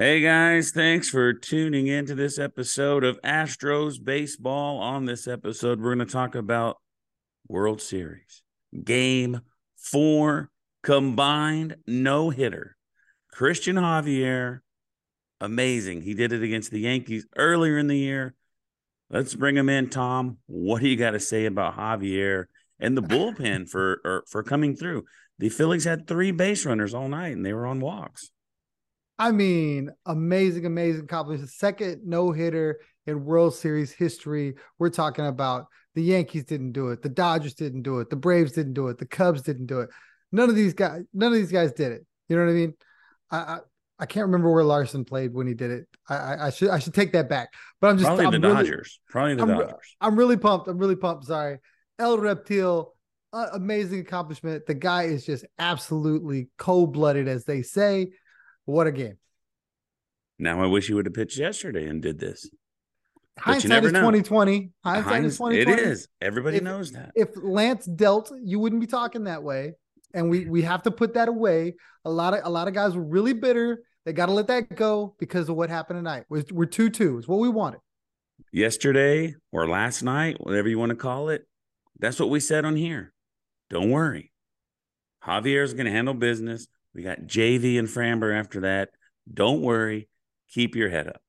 Hey guys, thanks for tuning in to this episode of Astros Baseball. On this episode, we're going to talk about World Series, Game Four, combined no hitter. Christian Javier, amazing. He did it against the Yankees earlier in the year. Let's bring him in, Tom. What do you got to say about Javier and the bullpen for or, for coming through? The Phillies had three base runners all night, and they were on walks. I mean, amazing, amazing accomplishment. Second no hitter in World Series history. We're talking about the Yankees didn't do it, the Dodgers didn't do it, the Braves didn't do it, the Cubs didn't do it. None of these guys, none of these guys did it. You know what I mean? I I, I can't remember where Larsen played when he did it. I, I, I should I should take that back. But I'm just probably I'm the really, Dodgers. Probably the I'm, Dodgers. I'm really pumped. I'm really pumped. Sorry, El Reptil. Uh, amazing accomplishment. The guy is just absolutely cold blooded, as they say. What a game! Now I wish he would have pitched yesterday and did this. Hindsight is twenty twenty. Hindsight is twenty twenty. It is. Everybody if, knows that. If Lance dealt, you wouldn't be talking that way. And we we have to put that away. A lot of a lot of guys were really bitter. They got to let that go because of what happened tonight. We're, we're two two. It's what we wanted. Yesterday or last night, whatever you want to call it, that's what we said on here. Don't worry. Javier's going to handle business. We got JV and Framber after that. Don't worry. Keep your head up.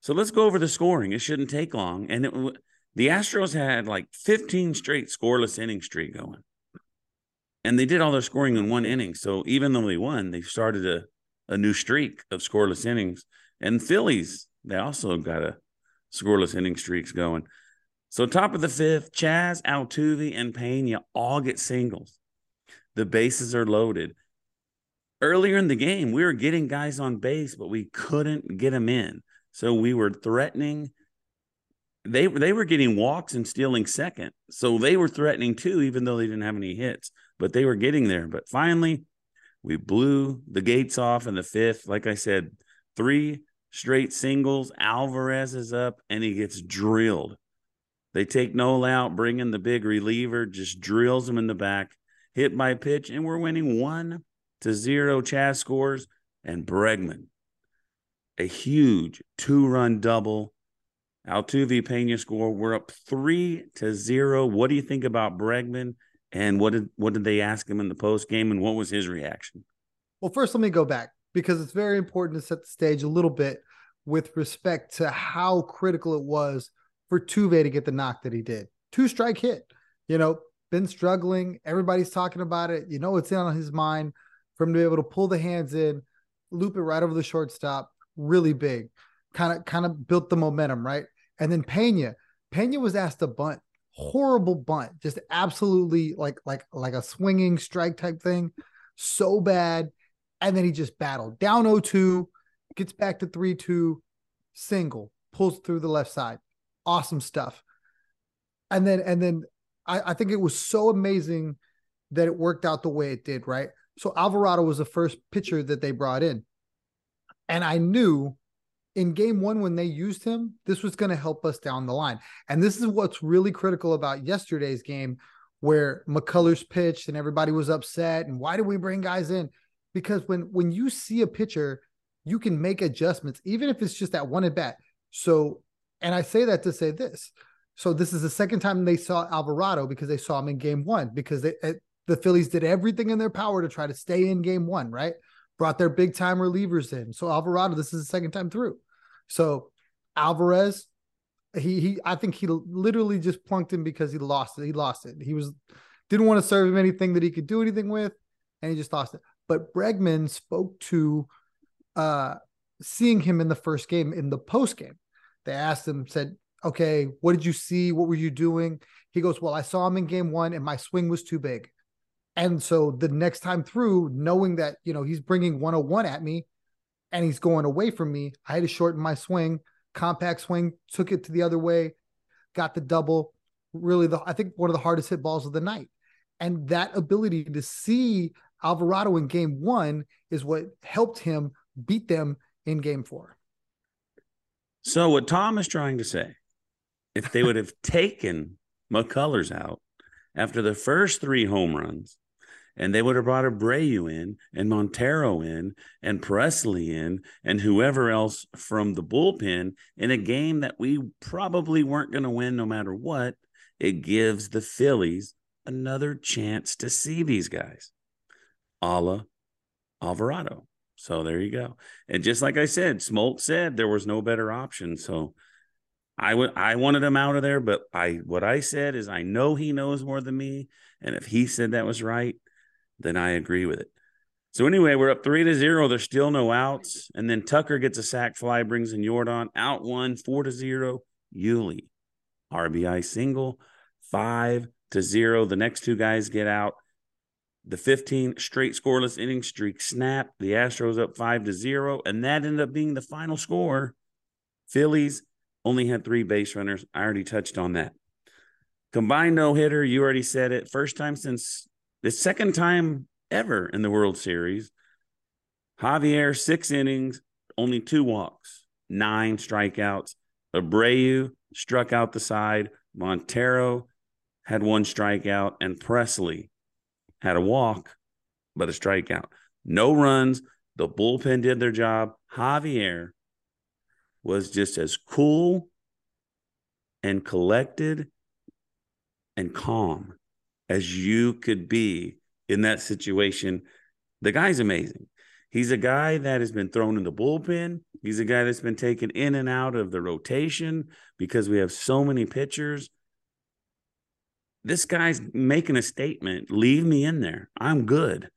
So let's go over the scoring. It shouldn't take long. And it, the Astros had like 15 straight scoreless inning streak going. And they did all their scoring in one inning. So even though they won, they started a, a new streak of scoreless innings. And Phillies, they also got a scoreless inning streaks going. So top of the fifth, Chas, Altuve, and Pena all get singles. The bases are loaded. Earlier in the game, we were getting guys on base, but we couldn't get them in. So we were threatening. They they were getting walks and stealing second. So they were threatening too, even though they didn't have any hits. But they were getting there. But finally, we blew the gates off in the fifth. Like I said, three straight singles. Alvarez is up and he gets drilled. They take Nola out, bring in the big reliever, just drills him in the back, hit by pitch, and we're winning one to zero. Chas scores and Bregman, a huge two-run double. Altuve Pena score. We're up three to zero. What do you think about Bregman? And what did what did they ask him in the post game? And what was his reaction? Well, first, let me go back because it's very important to set the stage a little bit with respect to how critical it was for Tuve to get the knock that he did. Two strike hit. You know, been struggling. Everybody's talking about it. You know, it's in on his mind for him to be able to pull the hands in, loop it right over the shortstop. Really big. Kind of, kind of built the momentum, right? And then Pena, Pena was asked to bunt. Horrible bunt, just absolutely like like like a swinging strike type thing, so bad. And then he just battled down 0-2, gets back to 3-2, single, pulls through the left side awesome stuff. And then and then I, I think it was so amazing that it worked out the way it did, right? So Alvarado was the first pitcher that they brought in. And I knew in game one when they used him, this was going to help us down the line. And this is what's really critical about yesterday's game, where McCullers pitched and everybody was upset. And why do we bring guys in? Because when when you see a pitcher, you can make adjustments, even if it's just that one at bat. So and I say that to say this. So this is the second time they saw Alvarado because they saw him in game one because they, the Phillies did everything in their power to try to stay in game one, right? Brought their big time relievers in. So Alvarado, this is the second time through. So Alvarez, he he I think he literally just plunked him because he lost it. He lost it. He was didn't want to serve him anything that he could do anything with, and he just lost it. But Bregman spoke to uh seeing him in the first game in the post game they asked him, said, okay, what did you see? What were you doing? He goes, well, I saw him in game one and my swing was too big. And so the next time through, knowing that, you know, he's bringing 101 at me, and he's going away from me. I had to shorten my swing, compact swing, took it to the other way, got the double. Really, the I think one of the hardest hit balls of the night. And that ability to see Alvarado in game one is what helped him beat them in game four. So, what Tom is trying to say, if they would have taken McCullers out after the first three home runs, and they would have brought Abreu in and Montero in and Pressly in and whoever else from the bullpen in a game that we probably weren't going to win no matter what, it gives the Phillies another chance to see these guys. A la Alvarado. So there you go. And just like I said, Smoltz said there was no better option. So I would I wanted him out of there, but I what I said is I know he knows more than me. And if he said that was right, then I agree with it. So anyway, we're up three to zero. There's still no outs. And then Tucker gets a sac fly, brings in Yordan. out one, four to zero. Yuli, RBI single, five to zero. The next two guys get out. The 15 straight scoreless inning streak snapped. The Astros up five to zero, and that ended up being the final score. Phillies only had three base runners. I already touched on that. Combined no hitter, you already said it. First time since the second time ever in the World Series. Javier, six innings, only two walks, nine strikeouts. Abreu struck out the side. Montero had one strikeout, and Pressly had a walk, but a strikeout. No runs. The bullpen did their job. Javier was just as cool and collected and calm as you could be in that situation. The guy's amazing. He's a guy that has been thrown in the bullpen. He's a guy that's been taken in and out of the rotation because we have so many pitchers this guy's making a statement leave me in there i'm good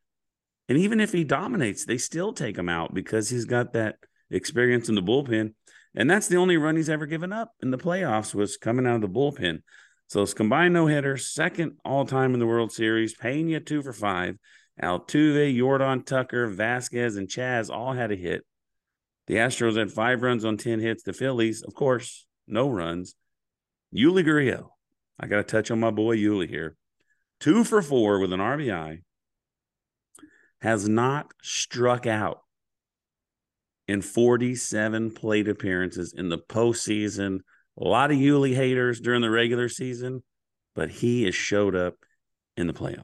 and even if he dominates they still take him out because he's got that experience in the bullpen and that's the only run he's ever given up in the playoffs was coming out of the bullpen so it's combined no hitter second all time in the world series pena two for five altuve yordan tucker vazquez and Chas all had a hit the astros had five runs on 10 hits the phillies of course no runs yuli gurriel I got to touch on my boy Yuli here. Two for four with an RBI. Has not struck out in 47 plate appearances in the postseason. A lot of Yuli haters during the regular season, but he has showed up in the playoffs.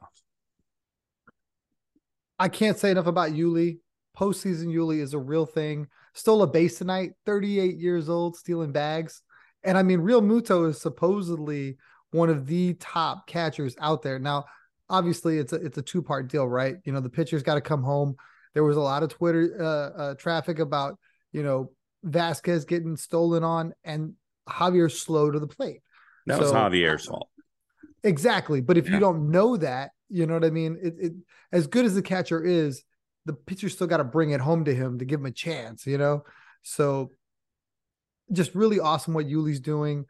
I can't say enough about Yuli. Postseason Yuli is a real thing. Stole a base tonight, 38 years old, stealing bags. And I mean, Realmuto is supposedly one of the top catchers out there. Now, obviously, it's a it's a two part deal, right? You know, the pitcher's got to come home. There was a lot of Twitter uh, uh, traffic about you know Vazquez getting stolen on and Javier slow to the plate. That so, was Javier's fault. Exactly, but if yeah. you don't know that, you know what I mean. It, it as good as the catcher is, the pitcher still got to bring it home to him to give him a chance. You know, so just really awesome what Yuli's doing.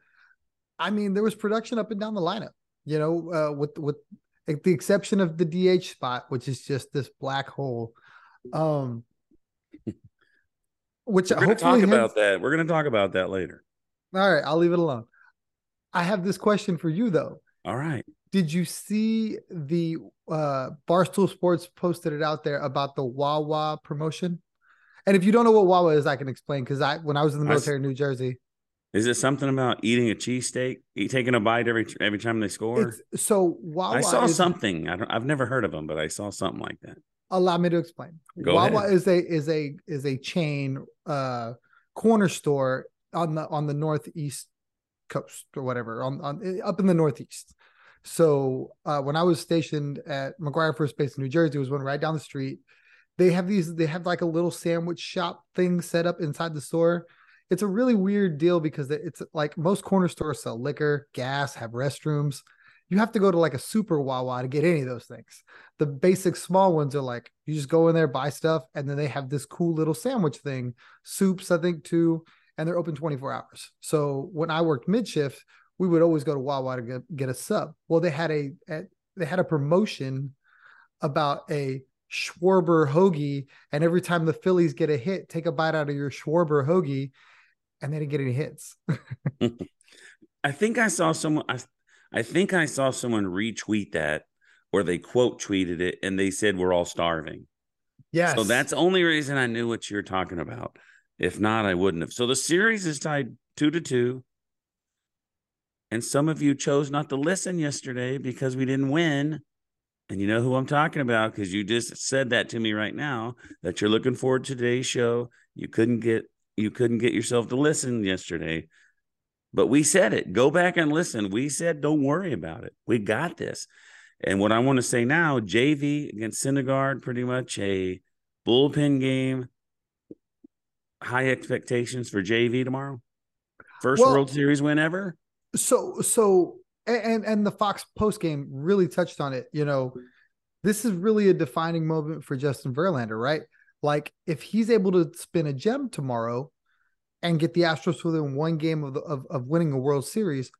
I mean, there was production up and down the lineup. You know, uh, with with the exception of the DH spot, which is just this black hole. Um, which we're going to talk about that. We're going to talk about that later. All right, I'll leave it alone. I have this question for you though. All right. Did you see the uh, Barstool Sports posted it out there about the Wawa promotion? And if you don't know what Wawa is, I can explain because I when I was in the military in New Jersey, is it something about eating a cheesesteak, taking a bite every every time they score? It's, so Wawa I saw is, something. I don't, I've never heard of them, but I saw something like that. Allow me to explain. Go Wawa ahead. is a is a is a chain uh corner store on the on the northeast coast or whatever on, on up in the northeast. So uh, when I was stationed at McGuire First Base in New Jersey, was one right down the street. They have these. They have like a little sandwich shop thing set up inside the store it's a really weird deal because it's like most corner stores sell liquor, gas, have restrooms. You have to go to like a super Wawa to get any of those things. The basic small ones are like you just go in there, buy stuff, and then they have this cool little sandwich thing, soups, I think, too, and they're open 24 hours. So when I worked mid shift, we would always go to Wawa to get, get a sub. Well, they had a, a they had a promotion about a Schwarber hoagie, and every time the Phillies get a hit, take a bite out of your Schwarber hoagie, and they didn't get any hits. I think I saw someone. I, I think I saw someone retweet that, or they quote tweeted it, and they said we're all starving. Yes. So that's the only reason I knew what you're talking about. If not, I wouldn't have. So the series is tied two to two. And some of you chose not to listen yesterday because we didn't win. And you know who I'm talking about because you just said that to me right now that you're looking forward to today's show. You couldn't get you couldn't get yourself to listen yesterday. But we said it. Go back and listen. We said don't worry about it. We got this. And what I want to say now, JV against Syndergaard, pretty much a bullpen game. High expectations for JV tomorrow. First Well- World Series win ever. so so and and the Fox post game really touched on it. You know, this is really a defining moment for Justin Verlander, right? Like if he's able to spin a gem tomorrow and get the Astros within one game of, the, of of winning a World Series,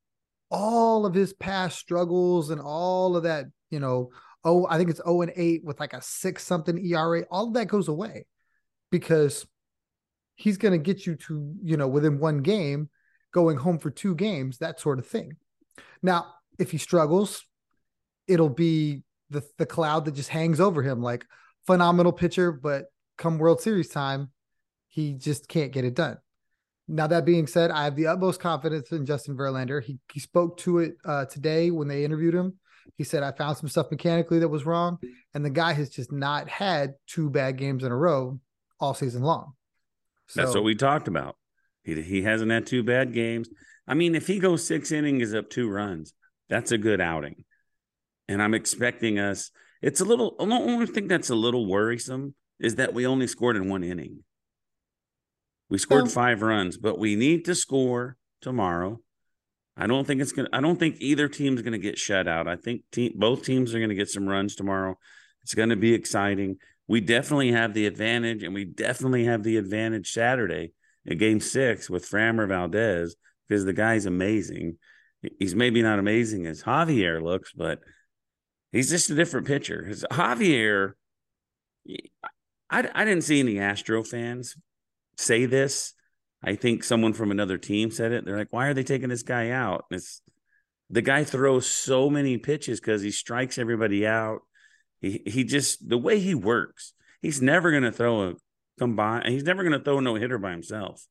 all of his past struggles and all of that, you know, oh, I think it's 0 and 8 with like a six something ERA, all of that goes away because he's going to get you to, you know, within one game, going home for two games, that sort of thing. Now, if he struggles, it'll be the the cloud that just hangs over him like phenomenal pitcher, but come World Series time, he just can't get it done. Now that being said, I have the utmost confidence in Justin Verlander. He he spoke to it uh, today when they interviewed him. He said, "I found some stuff mechanically that was wrong," and the guy has just not had two bad games in a row all season long. That's what we talked about. He he hasn't had two bad games. I mean, if he goes six innings up two runs, that's a good outing. And I'm expecting us. It's a little. The only thing that's a little worrisome is that we only scored in one inning. We scored Yeah. five runs, but we need to score tomorrow. I don't think it's gonna. I don't think either team's gonna get shut out. I think team, both teams are gonna get some runs tomorrow. It's gonna be exciting. We definitely have the advantage, and we definitely have the advantage Saturday in Game Six with Framber Valdez because the guy's amazing. He's maybe not amazing as Javier looks, but he's just a different pitcher. His Javier, I, I didn't see any Astro fans say this. I think someone from another team said it. They're like, "Why are they taking this guy out?" It's the guy throws so many pitches because he strikes everybody out. He he just the way he works. He's never going to throw a combine. He's never going to throw a no hitter by himself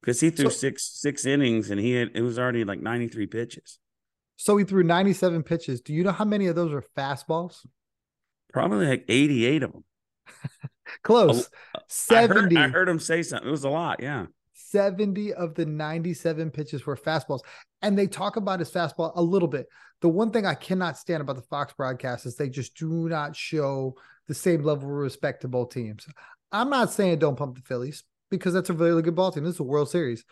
because he threw So- six six innings and he had it was already like ninety three pitches. So he threw 97 pitches. Do you know how many of those are fastballs? Probably like eighty eight of them. Close. I heard, 70. I heard him say something. It was a lot. Yeah. 70 of the 97 pitches were fastballs. And they talk about his fastball a little bit. The one thing I cannot stand about the Fox broadcast is they just do not show the same level of respect to both teams. I'm not saying don't pump the Phillies because that's a really good ball team. This is a World Series.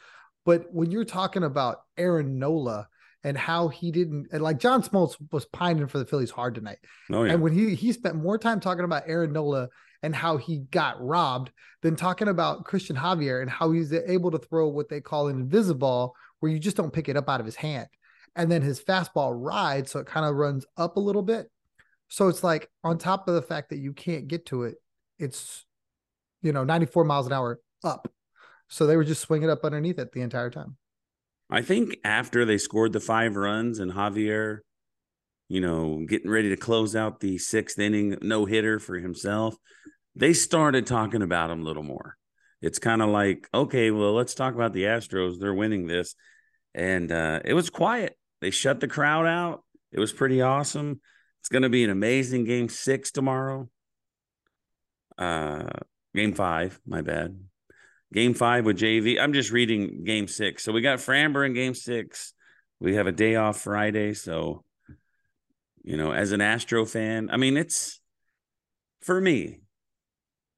But when you're talking about Aaron Nola and how he didn't, and like John Smoltz was pining for the Phillies hard tonight. Oh yeah. And when he he spent more time talking about Aaron Nola and how he got robbed than talking about Christian Javier and how he's able to throw what they call an invisible where you just don't pick it up out of his hand. And then his fastball rides, so it kind of runs up a little bit. So it's like on top of the fact that you can't get to it, it's you know 94 miles an hour up. So they were just swinging up underneath it the entire time. I think after they scored the five runs and Javier, you know, getting ready to close out the sixth inning no hitter for himself, they started talking about him a little more. It's kind of like, okay, well, let's talk about the Astros. They're winning this. And uh, it was quiet. They shut the crowd out. It was pretty awesome. It's going to be an amazing game six tomorrow. Uh, game five, my bad. Game five with JV. I'm just reading game six. So we got Framber in game six. We have a day off Friday. So, you know, as an Astro fan, I mean, it's for me.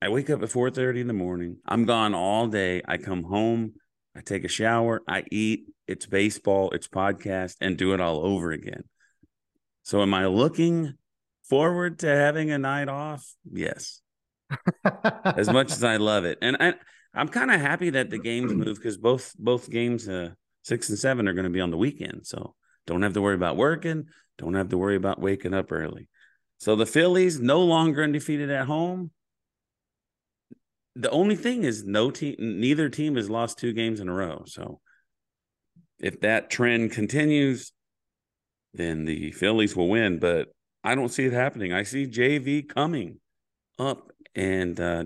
I wake up at 4:30 in the morning. I'm gone all day. I come home, I take a shower, I eat, it's baseball, it's podcast, and do it all over again. So am I looking forward to having a night off? Yes as much as I love it. And I, I'm kind of happy that the games move because both both games, uh, six and seven, are going to be on the weekend. So don't have to worry about working. Don't have to worry about waking up early. So the Phillies no longer undefeated at home. The only thing is no team neither team has lost two games in a row. So if that trend continues, then the Phillies will win, but I don't see it happening. I see JV coming up and uh,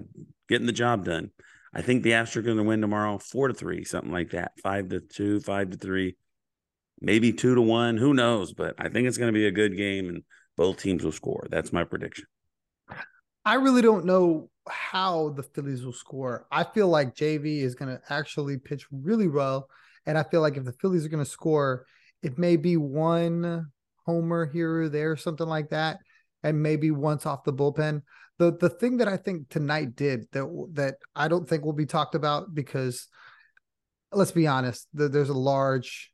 getting the job done. I think the Astros are going to win tomorrow, four to three, something like that, five to two, five to three, maybe two to one. Who knows? But I think it's going to be a good game, and both teams will score. That's my prediction. I really don't know how the Phillies will score. I feel like JV is going to actually pitch really well, and I feel like if the Phillies are going to score, it may be one homer here or there, something like that, and maybe once off the bullpen the the thing that I think tonight did that that I don't think will be talked about because let's be honest, the, there's a large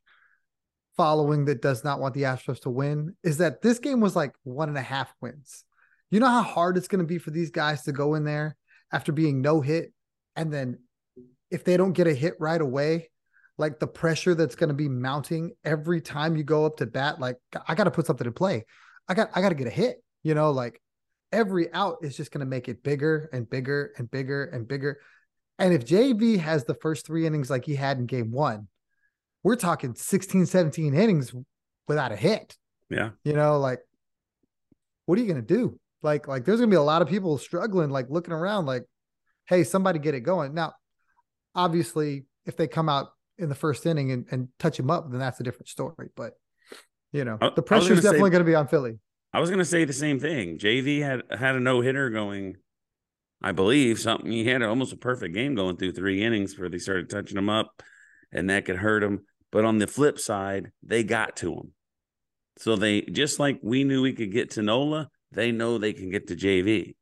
following that does not want the Astros to win is that this game was like one and a half wins. You know how hard it's going to be for these guys to go in there after being no hit and then if they don't get a hit right away, like the pressure that's going to be mounting every time you go up to bat like I got to put something in play. I got I got to get a hit, you know, like every out is just going to make it bigger and bigger and bigger and bigger. And if JV has the first three innings like he had in game one, we're talking 16, 17 innings without a hit. Yeah. You know, like, what are you going to do? Like, like there's going to be a lot of people struggling, like looking around, like, hey, somebody get it going. Now, obviously, if they come out in the first inning and, and touch him up, then that's a different story. But, you know, the pressure is definitely going to be on Philly. I was going to say the same thing. JV had had a no hitter going, I believe something. He had almost a perfect game going through three innings where they started touching him up, and that could hurt them. But on the flip side, they got to him. So they just like we knew we could get to Nola, they know they can get to JV.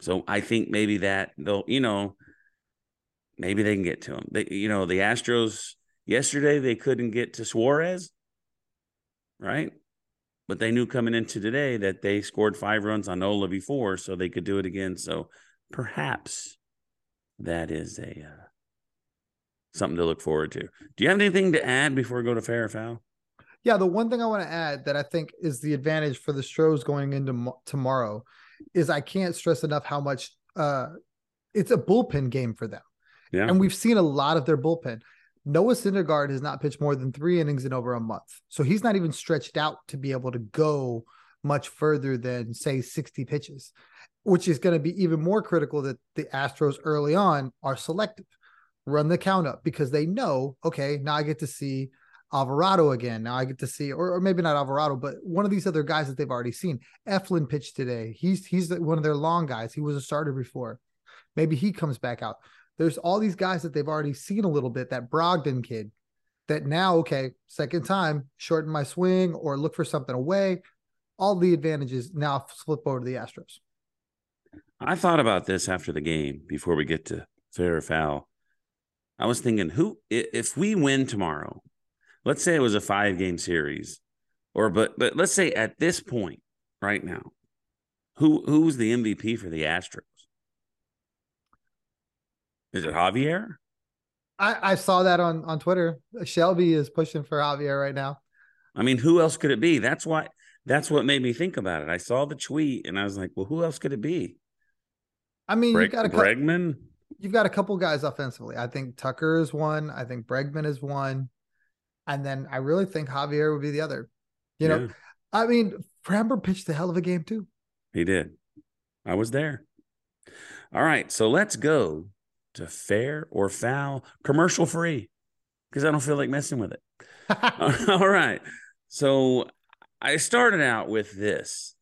So I think maybe that they'll, you know, maybe they can get to him. They, you know, the Astros yesterday they couldn't get to Suarez, right? but they knew coming into today that they scored five runs on Nola before, so they could do it again. So perhaps that is a uh, something to look forward to. Do you have anything to add before we go to fair or foul? Yeah, the one thing I want to add that I think is the advantage for the Stros going into mo- tomorrow is I can't stress enough how much uh, it's a bullpen game for them. Yeah. And we've seen a lot of their bullpen. Noah Syndergaard has not pitched more than three innings in over a month. So he's not even stretched out to be able to go much further than, say, 60 pitches, which is going to be even more critical that the Astros early on are selective, run the count up because they know, okay, now I get to see Alvarado again. Now I get to see, or, or maybe not Alvarado, but one of these other guys that they've already seen. Eflin pitched today. He's he's one of their long guys. He was a starter before. Maybe he comes back out there's all these guys that they've already seen a little bit. That Brogdon kid, that now okay, second time shorten my swing or look for something away. All the advantages now flip over to the Astros. I thought about this after the game before we get to fair or foul. I was thinking, who if we win tomorrow, let's say it was a five game series, or but but let's say at this point right now, who who's the MVP for the Astros? Is it Javier? I, I saw that on on Twitter. Shelby is pushing for Javier right now. I mean, who else could it be? That's why. That's what made me think about it. I saw the tweet and I was like, "Well, who else could it be?" I mean, Bre- you got a Bregman. You've got a couple guys offensively. I think Tucker is one. I think Bregman is one, and then I really think Javier would be the other. You know. I mean, Framber pitched a hell of a game too. He did. I was there. All right, so let's go to fair or foul, commercial free, because I don't feel like messing with it. All right. So I started out with this.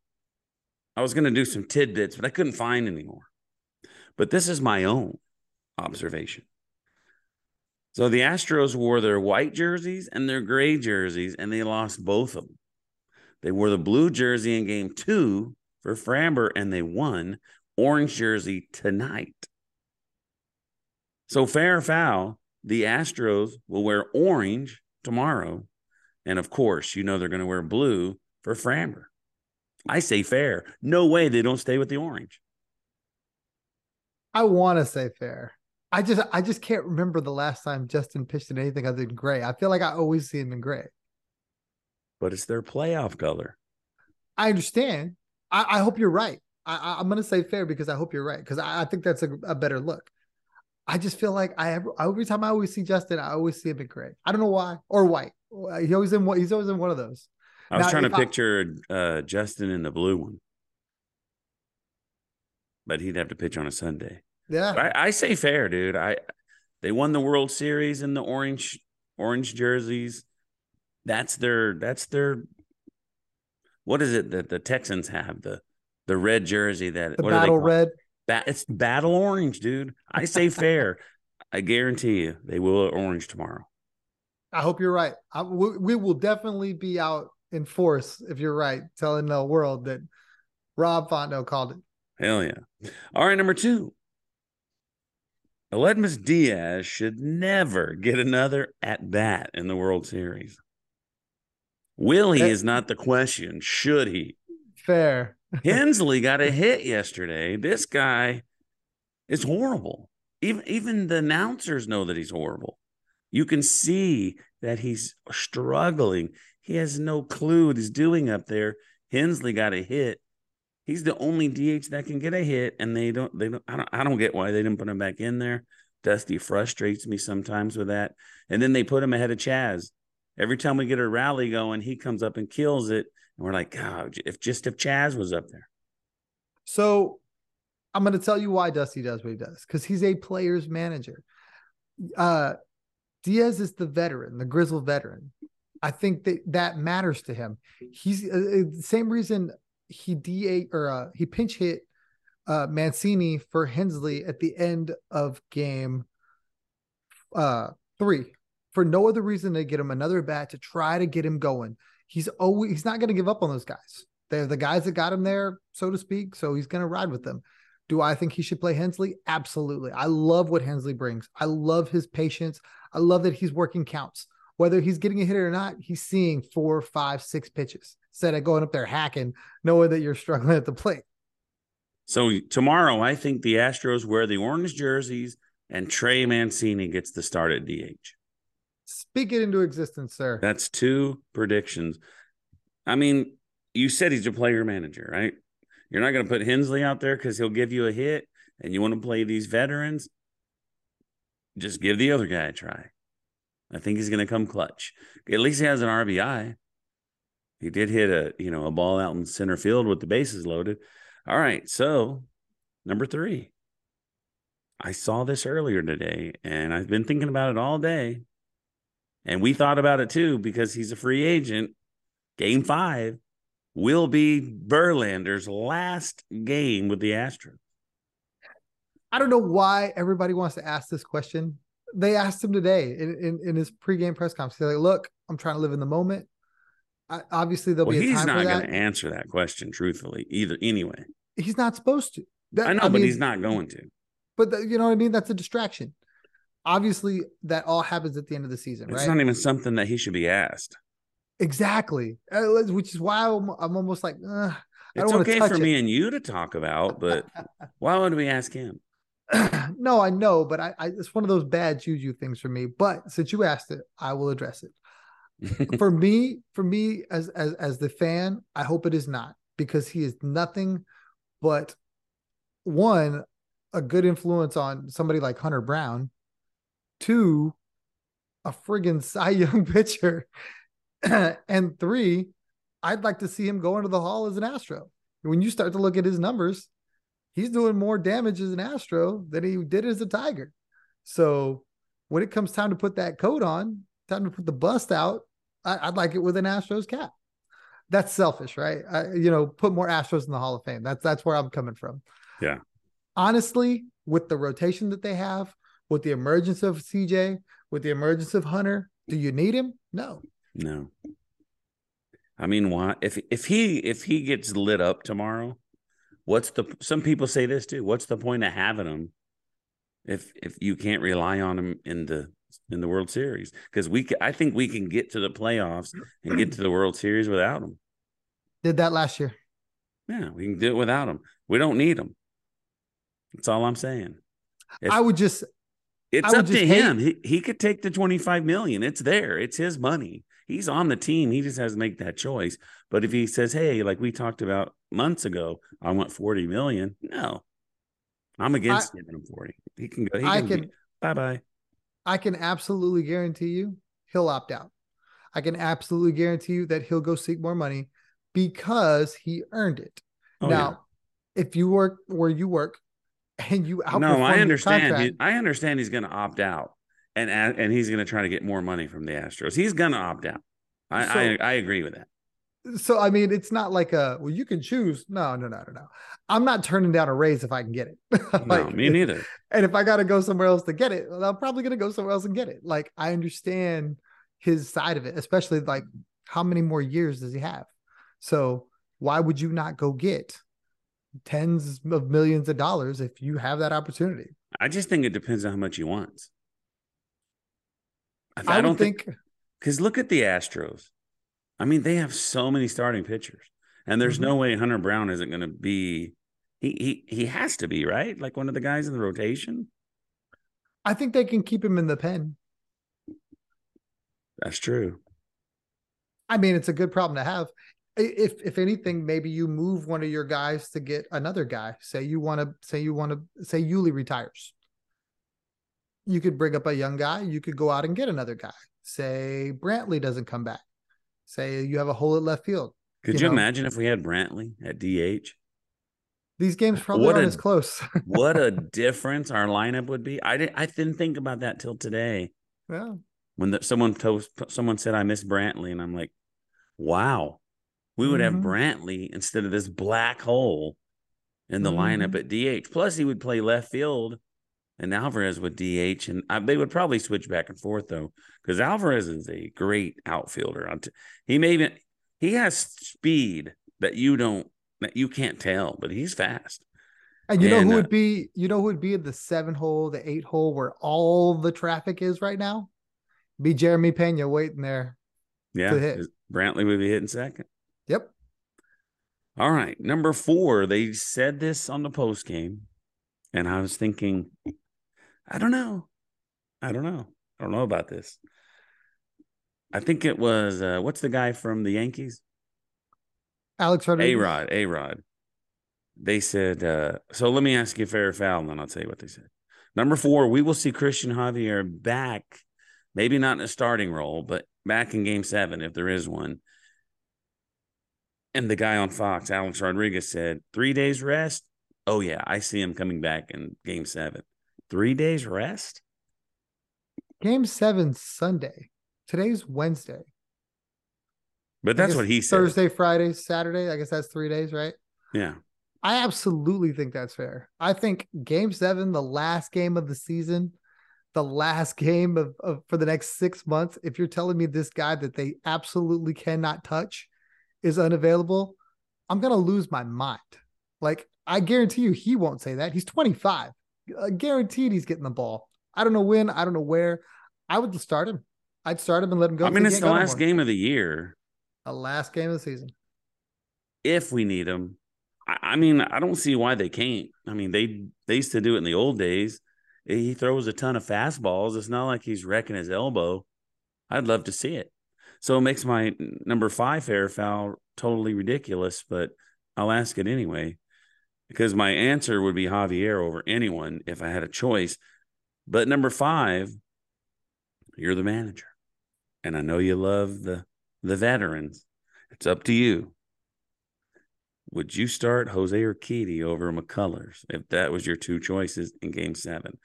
I was going to do some tidbits, but I couldn't find anymore. But this is my own observation. So the Astros wore their white jerseys and their gray jerseys, and they lost both of them. They wore the blue jersey in game two for Framber, and they won orange jersey tonight. So fair or foul, the Astros will wear orange tomorrow. And of course, you know they're going to wear blue for Framber. I say fair. No way they don't stay with the orange. I want to say fair. I just I just can't remember the last time Justin pitched in anything other than gray. I feel like I always see him in gray. But it's their playoff color. I understand, I, I hope you're right. I, am going to say fair because I hope you're right because I, I, think that's a, a, better look. I just feel like I every time I always see Justin, I always see him in gray. I don't know why or white. He always in he's always in one of those. I was now, trying to picture uh, Justin in the blue one, but he'd have to pitch on a Sunday. Yeah, I, I say fair, dude. I they won the World Series in the orange orange jerseys. That's their that's their what is it that the Texans have the the red jersey that the battle red. Ba- it's battle orange, dude. I say fair. I guarantee you they will orange tomorrow. I hope you're right. I, we, we, will definitely be out in force if you're right, telling the world that Rob Fontenot called it. Hell yeah! All right, number two. Aledmys Diaz should never get another at bat in the World Series. Will he is not the question. Should he? Fair. Hensley got a hit yesterday. This guy is horrible. Even even the announcers know that he's horrible. You can see that he's struggling. He has no clue what he's doing up there. Hensley got a hit. He's the only DH that can get a hit, and they don't. They don't. I don't. I don't get why they didn't put him back in there. Dusty frustrates me sometimes with that. And then they put him ahead of Chas. Every time we get a rally going, he comes up and kills it. And we're like, God, if just if Chas was up there. So I'm going to tell you why Dusty does what he does because he's a player's manager. Uh, Diaz is the veteran, the grizzled veteran. I think that that matters to him. He's uh, uh the same reason he DA or uh, he pinch hit uh, Mancini for Hensley at the end of game uh, three for no other reason to get him another bat to try to get him going. He's always he's not going to give up on those guys. They're the guys that got him there, so to speak. So he's going to ride with them. Do I think he should play Hensley? Absolutely. I love what Hensley brings. I love his patience. I love that he's working counts. Whether he's getting a hit or not, he's seeing four, five, six pitches instead of going up there hacking, knowing that you're struggling at the plate. So tomorrow, I think the Astros wear the orange jerseys and Trey Mancini gets the start at DH. Speak it into existence, sir. That's two predictions. I mean, you said he's a player manager, right? You're not going to put Hensley out there because he'll give you a hit and you want to play these veterans. Just give the other guy a try. I think he's going to come clutch. At least he has an RBI. He did hit a, you know, a ball out in center field with the bases loaded. All right. So, number three. I saw this earlier today and I've been thinking about it all day. And we thought about it too because he's a free agent. Game five will be Verlander's last game with the Astros. I don't know why everybody wants to ask this question. They asked him today in, in, in his pregame press conference. They're like, look, I'm trying to live in the moment. Obviously, there'll well, be a time He's not going to answer that question truthfully either. Anyway, he's not supposed to. That, I know, I but mean, he's not going to. But the, you know what I mean? That's a distraction. Obviously, that all happens at the end of the season, it's right? not even something that he should be asked. Exactly, uh, which is why I'm, I'm almost like, uh, it's okay for it. me and you to talk about, but why would we ask him? no, I know, but I, I, it's one of those bad juju things for me. But since you asked it, I will address it. for me, for me as as as the fan, I hope it is not because he is nothing but one a good influence on somebody like Hunter Brown, two a friggin' Cy Young pitcher, and three, I'd like to see him go into the hall as an Astro. When you start to look at his numbers, he's doing more damage as an Astro than he did as a Tiger. So when it comes time to put that coat on, time to put the bust out, I, would like it with an Astros cap. That's selfish, right? I, you know, put more Astros in the Hall of Fame. That's that's where I'm coming from. Yeah. Honestly, with the rotation that they have, with the emergence of CJ, with the emergence of Hunter, do you need him? No. No. I mean, why? If if he if he gets lit up tomorrow, what's the? Some people say this too. What's the point of having him if if you can't rely on him in the in the World Series? Because we, I think we can get to the playoffs and get to the World Series without them. Did that last year? Yeah, we can do it without them. We don't need them. That's all I'm saying. I would just. It's would up just to him. He he could take the 25 million. It's there. It's his money. He's on the team. He just has to make that choice. But if he says, "Hey, like we talked about months ago, I want 40 million," no, I'm against I- giving him 40. He can go. He I can, can bye bye. I can absolutely guarantee you he'll opt out. I can absolutely guarantee you that he'll go seek more money because he earned it. Oh, now, if you work where you work and you yeah. outperform no, I understand. He, contract- I understand he's going to opt out, and and he's going to try to get more money from the Astros. He's going to opt out. I, So- I I agree with that. So I mean, it's not like a well, you can choose. No, no, no, no, no. I'm not turning down a raise if I can get it. no, Like, me neither. And if I got to go somewhere else to get it, well, I'm probably going to go somewhere else and get it. Like I understand his side of it, especially like how many more years does he have? So why would you not go get tens of millions of dollars if you have that opportunity? I just think it depends on how much he wants. I, I, don't think, because look at the Astros. I mean, they have so many starting pitchers, and there's Mhm. no way Hunter Brown isn't going to be. He he he has to be right, like one of the guys in the rotation. I think they can keep him in the pen. That's true. I mean, it's a good problem to have. If if anything, maybe you move one of your guys to get another guy. Say you want to say you want to say Yuli retires. You could bring up a young guy. You could go out and get another guy. Say Brantley doesn't come back. Say you have a hole at left field. Could You you, know? imagine if we had Brantley at DH? These games probably What aren't a- as close. What a difference our lineup would be. I didn't I didn't think about that till today yeah. when the, someone told someone said I miss Brantley, and I'm like, wow, we would have Mhm. Brantley instead of this black hole in the lineup at DH. Plus, he would play left field, and Alvarez would DH, and I, they would probably switch back and forth though, because Alvarez is a great outfielder. T- He may even he has speed that you don't that you can't tell, but he's fast. And you know And, who uh, would be you know who would be in the seven hole, the eight hole where all the traffic is right now? Be Jeremy Pena waiting there. Yeah, hit. Brantley would be hitting second. Yep. All right, number four. They said this on the post game, and I was thinking, I don't know, I don't know, I don't know about this. I think it was uh, what's the guy from the Yankees? Alex Rodriguez. A Rod. A Rod. They said. Uh, so let me ask you fair or foul, and then I'll tell you what they said. Number four, we will see Christian Javier back, maybe not in a starting role, but back in Game Seven if there is one. And the guy on Fox, Alex Rodriguez, said three days rest. Oh yeah, I see him coming back in Game Seven. Three days rest. Game seven Sunday. Today's Wednesday. But that's what he said. Thursday, Friday, Saturday. I guess that's three days, right? Yeah. I absolutely think that's fair. I think game seven, the last game of the season, the last game of, of for the next six months, if you're telling me this guy that they absolutely cannot touch is unavailable, I'm gonna lose my mind. Like I guarantee you he won't say that. He's 25. Uh, guaranteed he's getting the ball. I don't know when, I don't know where. I would start him. I'd start him and let him go. I mean, it's the last game of the year. The last game of the season. if we need him, I, I mean, I don't see why they can't. I mean, they they used to do it in the old days. He throws a ton of fastballs. It's not like he's wrecking his elbow. I'd love to see it. So it makes my number five fair foul totally ridiculous, but I'll ask it anyway because my answer would be Javier over anyone if I had a choice. But number five, you're the manager, and I know you love the the veterans. It's up to you. Would you start Jose or Urquidy over McCullers if that was your two choices in game seven?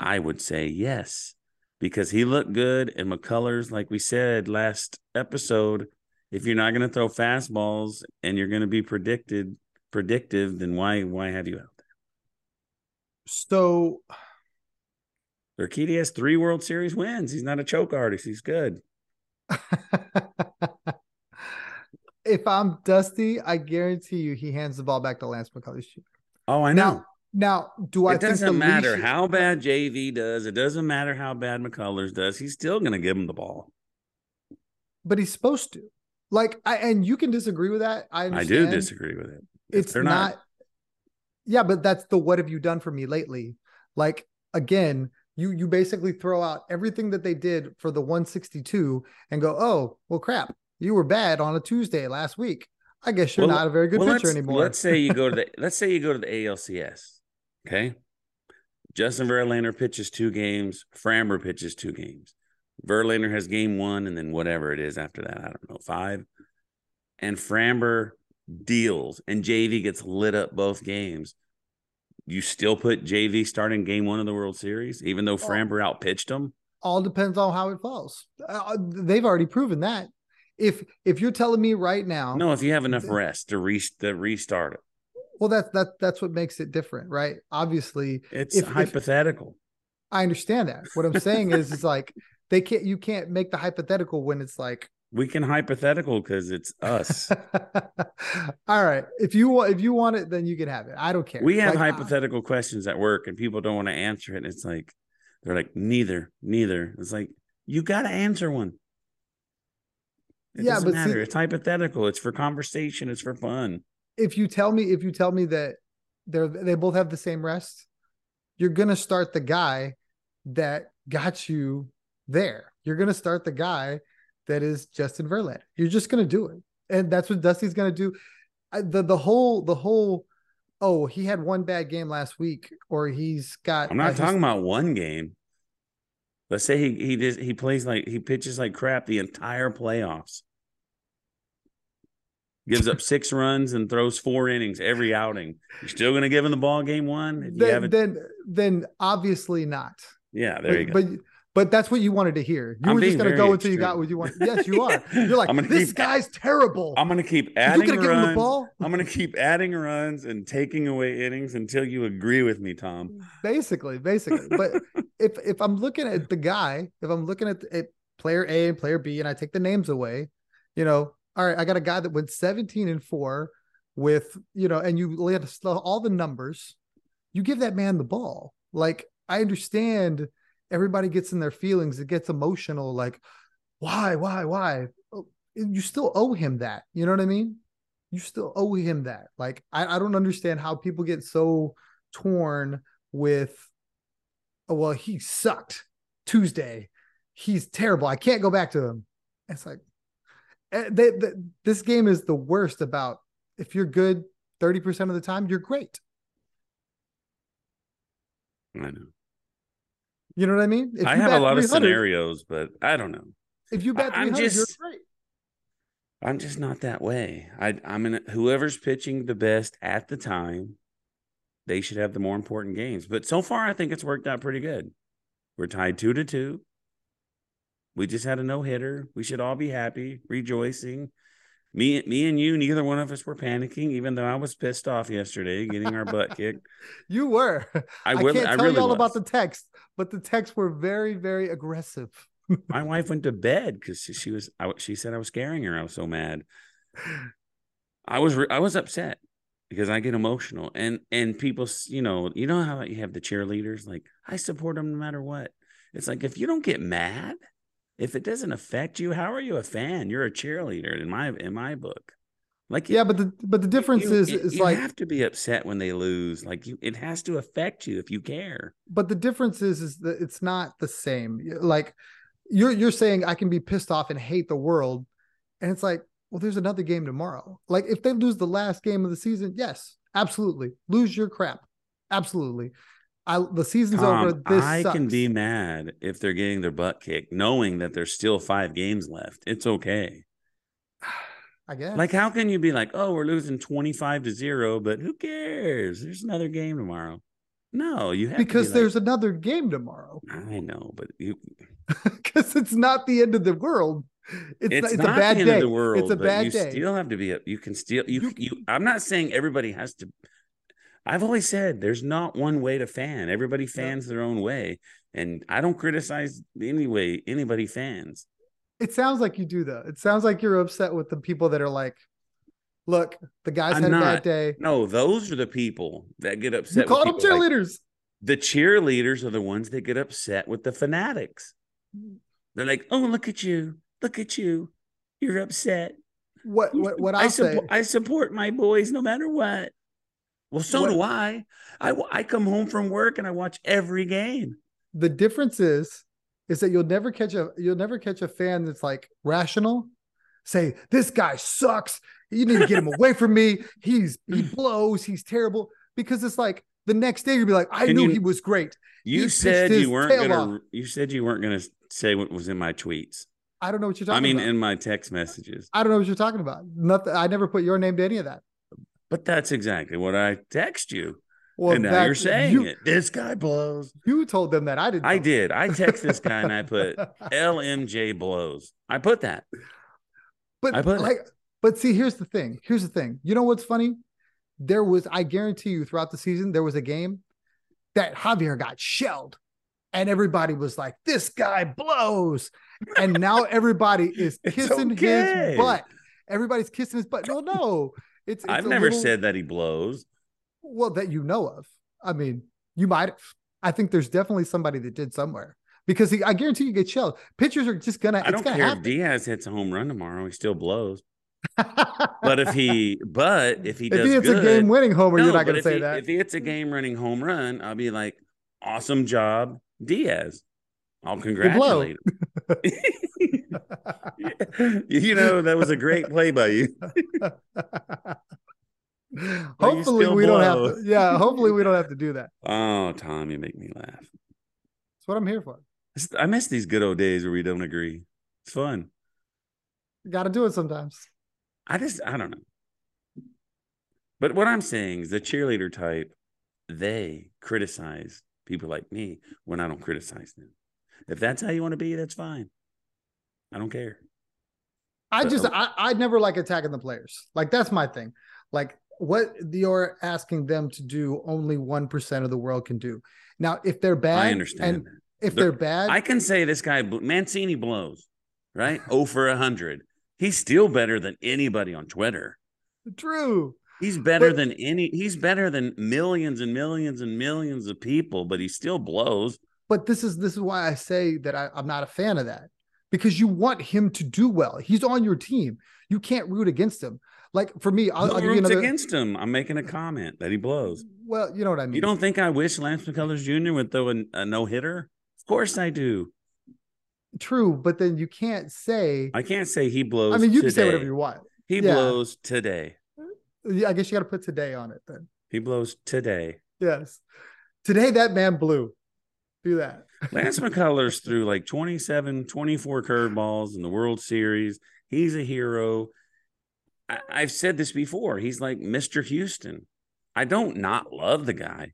I would say yes, because he looked good and McCullers, like we said last episode, if you're not going to throw fastballs and you're going to be predicted predictive, then why why have you out there? So? Urquidy has three World Series wins. He's not a choke artist. He's good. if I'm Dusty, I guarantee you he hands the ball back to Lance McCullers. Jr. Oh, I know. Now, now, do I it think doesn't the matter leash- how bad JV does. It doesn't matter how bad McCullers does. He's still going to give him the ball. but he's supposed to. Like, I and you can disagree with that. I I do disagree with it. It's they're not, Yeah, but that's the what have you done for me lately? Like again, You you basically throw out everything that they did for the 162 and go, oh well, crap, you were bad on a Tuesday last week. I guess you're Well, not a very good well, pitcher let's, anymore. Let's say you go to the let's say you go to the ALCS. Okay. Justin Verlander pitches two games. Framber pitches two games. Verlander has game one, and then whatever it is after that, I don't know, five. And Framber deals, and JV gets lit up both games. You still put JV starting game one of the World Series, even though Framber outpitched him. All depends on how it falls. Uh, they've already proven that. If if you're telling me right now, No, if you have enough rest to, re- to restart it, well, that's that that's what makes it different, right? Obviously, it's If- if- hypothetical. I understand that. What I'm saying is, is like they can't. You can't make the hypothetical when it's like we can hypothetical because it's us. All right. If you want if you want it, then you can have it. I don't care. We have Like, hypothetical questions at work and people don't want to answer it. It's like they're like, neither, neither. It's like you gotta answer one. It Yeah, doesn't but see- matter. it's hypothetical. It's for conversation. It's for fun. if you tell me if you tell me that they're they both have the same rest, you're gonna start the guy that got you there. You're gonna start the guy that is Justin Verlander. You're just gonna do it, and that's what Dusty's gonna do. I, the the whole the whole oh he had one bad game last week or he's got I'm uh, not he's- talking about one game. Let's say he he does he plays like he pitches like crap the entire playoffs. Gives up six runs and throws four innings every outing. You're still gonna give him the ball game one if then, then then obviously not. yeah, there but, you go. But but that's what you wanted to hear. You I'm were just going to go until you got what you want. Yes, you are. You're like this keep- guy's terrible. I'm gonna keep you adding gonna give him the ball? I'm gonna keep adding runs and taking away innings until you agree with me, Tom. Basically, basically. But if if I'm looking at the guy, if I'm looking at, at player A and player B, and I take the names away, you know, all right, I got a guy that went 17 and four with you know, and you lay out all the numbers. You give that man the ball. Like I understand everybody gets in their feelings, it gets emotional. Like why, why, why? Oh, You still owe him that. You know what I mean? You still owe him that. Like I, I don't understand how people get so torn with oh, well, he sucked Tuesday. He's terrible. I can't go back to him. It's like eh, they, they, this game is the worst about if you're good 30% of the time, you're great. I know. You know what I mean? If I have a lot of scenarios, but I don't know. If you bet I'm 300, just- you're great. I'm just not that way. I I'm in whoever's pitching the best at the time, they should have the more important games. But so far, I think it's worked out pretty good. We're tied two to two. We just had a no hitter. We should all be happy, rejoicing. Me, me and you, neither one of us were panicking, even though I was pissed off yesterday getting our butt kicked. You were. I, I, can't I tell really you all was. about the text, but the texts were very, very aggressive. My wife went to bed because she, she was. I, she said I was scaring her. I was so mad. I was. re- I was upset because I get emotional, and and people, you know, you know how you have the cheerleaders. Like I support them no matter what. It's like if you don't get mad, if it doesn't affect you, how are you a fan? You're a cheerleader in my in my book. Like Yeah, but the but the difference you, is you- is you have to be upset when they lose. Like you, it has to affect you if you care. but the difference is is that it's not the same. Like you're you're saying I can be pissed off and hate the world, and it's like, well, there's another game tomorrow. Like if they lose the last game of the season, yes, absolutely, lose your crap, absolutely. I the season's Tom, over. This I can be mad if they're getting their butt kicked, knowing that there's still five games left. It's okay. I guess. Like, how can you be like, oh, we're losing 25 to zero, but who cares? There's another game tomorrow. No, you have to be because like, there's another game tomorrow. I know, but you, Because it's not the end of the world. It's, it's, not, it's not a bad the end day. of the world. it's a bad you day. You still have to be. You can still You- you I'm not saying everybody has to. I've always said there's not one way to fan. Everybody fans their own way, and I don't criticize any way anybody fans. It sounds like you do though. It sounds like you're upset with the people that are like, look, the guy's I'm had a bad day. No, those are the people that get You upset. called with them people like- cheerleaders. the cheerleaders are the ones that get upset with the fanatics. Mm. They're like, "Oh, look at you! Look at you! You're upset." what what what I say. I support my boys no matter what. Well, so What- do I. I. I come home from work and I watch every game. The difference is, is that you'll never catch a you'll never catch a fan that's like rational. Say this guy sucks. You need to get him away from me. He's he blows. He's terrible. Because it's like the next day you'll be like, I knew you- he was great. You He said you weren't gonna. off. You said you weren't gonna say what was in my tweets. I don't know what you're talking about. I mean, about. in my text messages. I don't know what you're talking about. Nothing. I never put your name to any of that. But that's exactly what I text you. Well, and now that- you're saying you, it. This guy blows. You told them that. I didn't. I did. I text this guy and I put. LMJ blows. I put that. But I put it. like, but see, here's the thing. Here's the thing. You know what's funny? There was, I guarantee you, throughout the season, there was a game that Javier got shelled, and everybody was like, "This guy blows," and now everybody is kissing okay. his butt. Everybody's kissing his butt. No, no, it's. it's I've never little- said that he blows. well that you know of. I mean, you might. I think there's definitely somebody that did somewhere because he, I guarantee you get shelled. Pitchers are just gonna. I it's don't gonna care happen. if Diaz hits a home run tomorrow. He still blows. But if he, but if he does if he hits good, a game winning homer, No, you're not going to say he- that. If he hits a game running home run, I'll be like, awesome job, Diaz. I'll congratulate him. you know, that was a great play by you. hopefully still we don't have to. Yeah, hopefully we don't have to do that. Oh, Tom, you make me laugh. That's what I'm here for. I miss these good old days where we don't agree. It's fun. You Got to do it sometimes. I just, I don't know. But what I'm saying is the cheerleader type, they criticize people like me when I don't criticize them. If that's how you want to be, that's fine. I don't care. I But- just I I never like attacking the players. Like that's my thing. Like what you're asking them to do, only one percent of the world can do. Now, if they're bad, I understand. and if They're- they're bad, I can say this guy Mancini blows, right? Oh for a hundred. He's still better than anybody on Twitter. true. He's better But- than any. He's better than millions and millions and millions of people, but he still blows. But this is this is why I say that I, I'm not a fan of that because you want him to do well. He's on your team. You can't root against him. Like for me, I'll, Who I'll give you another. against him? I'm making a comment that he blows. Well, you know what I mean. You don't think I wish Lance McCullers Jr. would throw a, a no hitter? Of course I do. True, but then you can't say. I can't say he blows. I mean, you can say whatever you want. He Yeah. blows today. Yeah, I guess you got to put today on it then. He blows today. Yes. Today that man blew. Do that. Lance McCullers threw like 27, 24 curveballs in the World Series. He's a hero. I, I've said this before. He's like Mr. Houston. I don't not love the guy,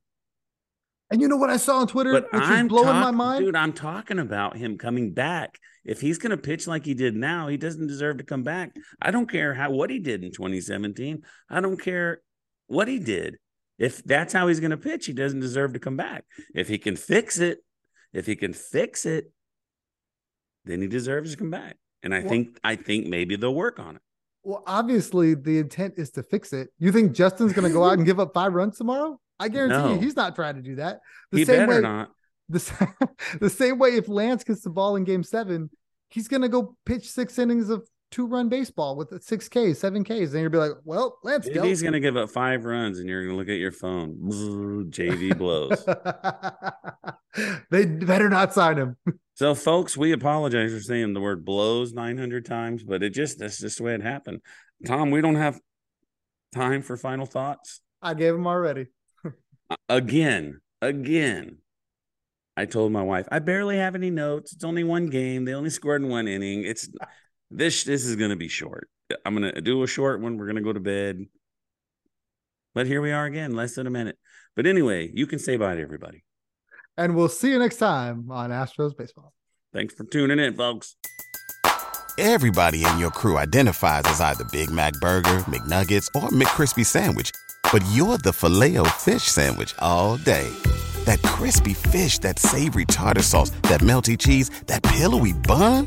And you know what I saw on Twitter, but which I'm is blowing my mind. dude. I'm talking about him coming back. If he's going to pitch like he did now, he doesn't deserve to come back. I don't care how what he did in 2017. I don't care what he did. If that's how he's going to pitch, he doesn't deserve to come back. If he can fix it, if he can fix it, then he deserves to come back. And I Well- think I think maybe they'll work on it. Well, obviously the intent is to fix it. You think Justin's going to go out and give up five runs tomorrow? I guarantee No. you, he's not trying to do that. The he same better way, not. the, the same way if Lance gets the ball in game seven, he's going to go pitch six innings of two run baseball with six Ks, seven Ks. And you'll be like, well, Lance, If go. he's going to give up five runs, and you're going to look at your phone, JV blows. they better not sign him. So, folks, we apologize for saying the word blows 900 times, but it just that's just the way it happened. Tom, we don't have time for final thoughts. I gave them already. Again, again, I told my wife, I barely have any notes. It's only one game. They only scored in one inning. It's this this is going to be short. I'm going to do a short one. We're going to go to bed. But here we are again, less than a minute. But anyway, you can say bye to everybody. And we'll see you next time on Astros Baseball. Thanks for tuning in, folks. Everybody in your crew identifies as either Big Mac Burger, McNuggets, or McCrispy Sandwich. But you're the filet fish Sandwich all day. That crispy fish, that savory tartar sauce, that melty cheese, that pillowy bun.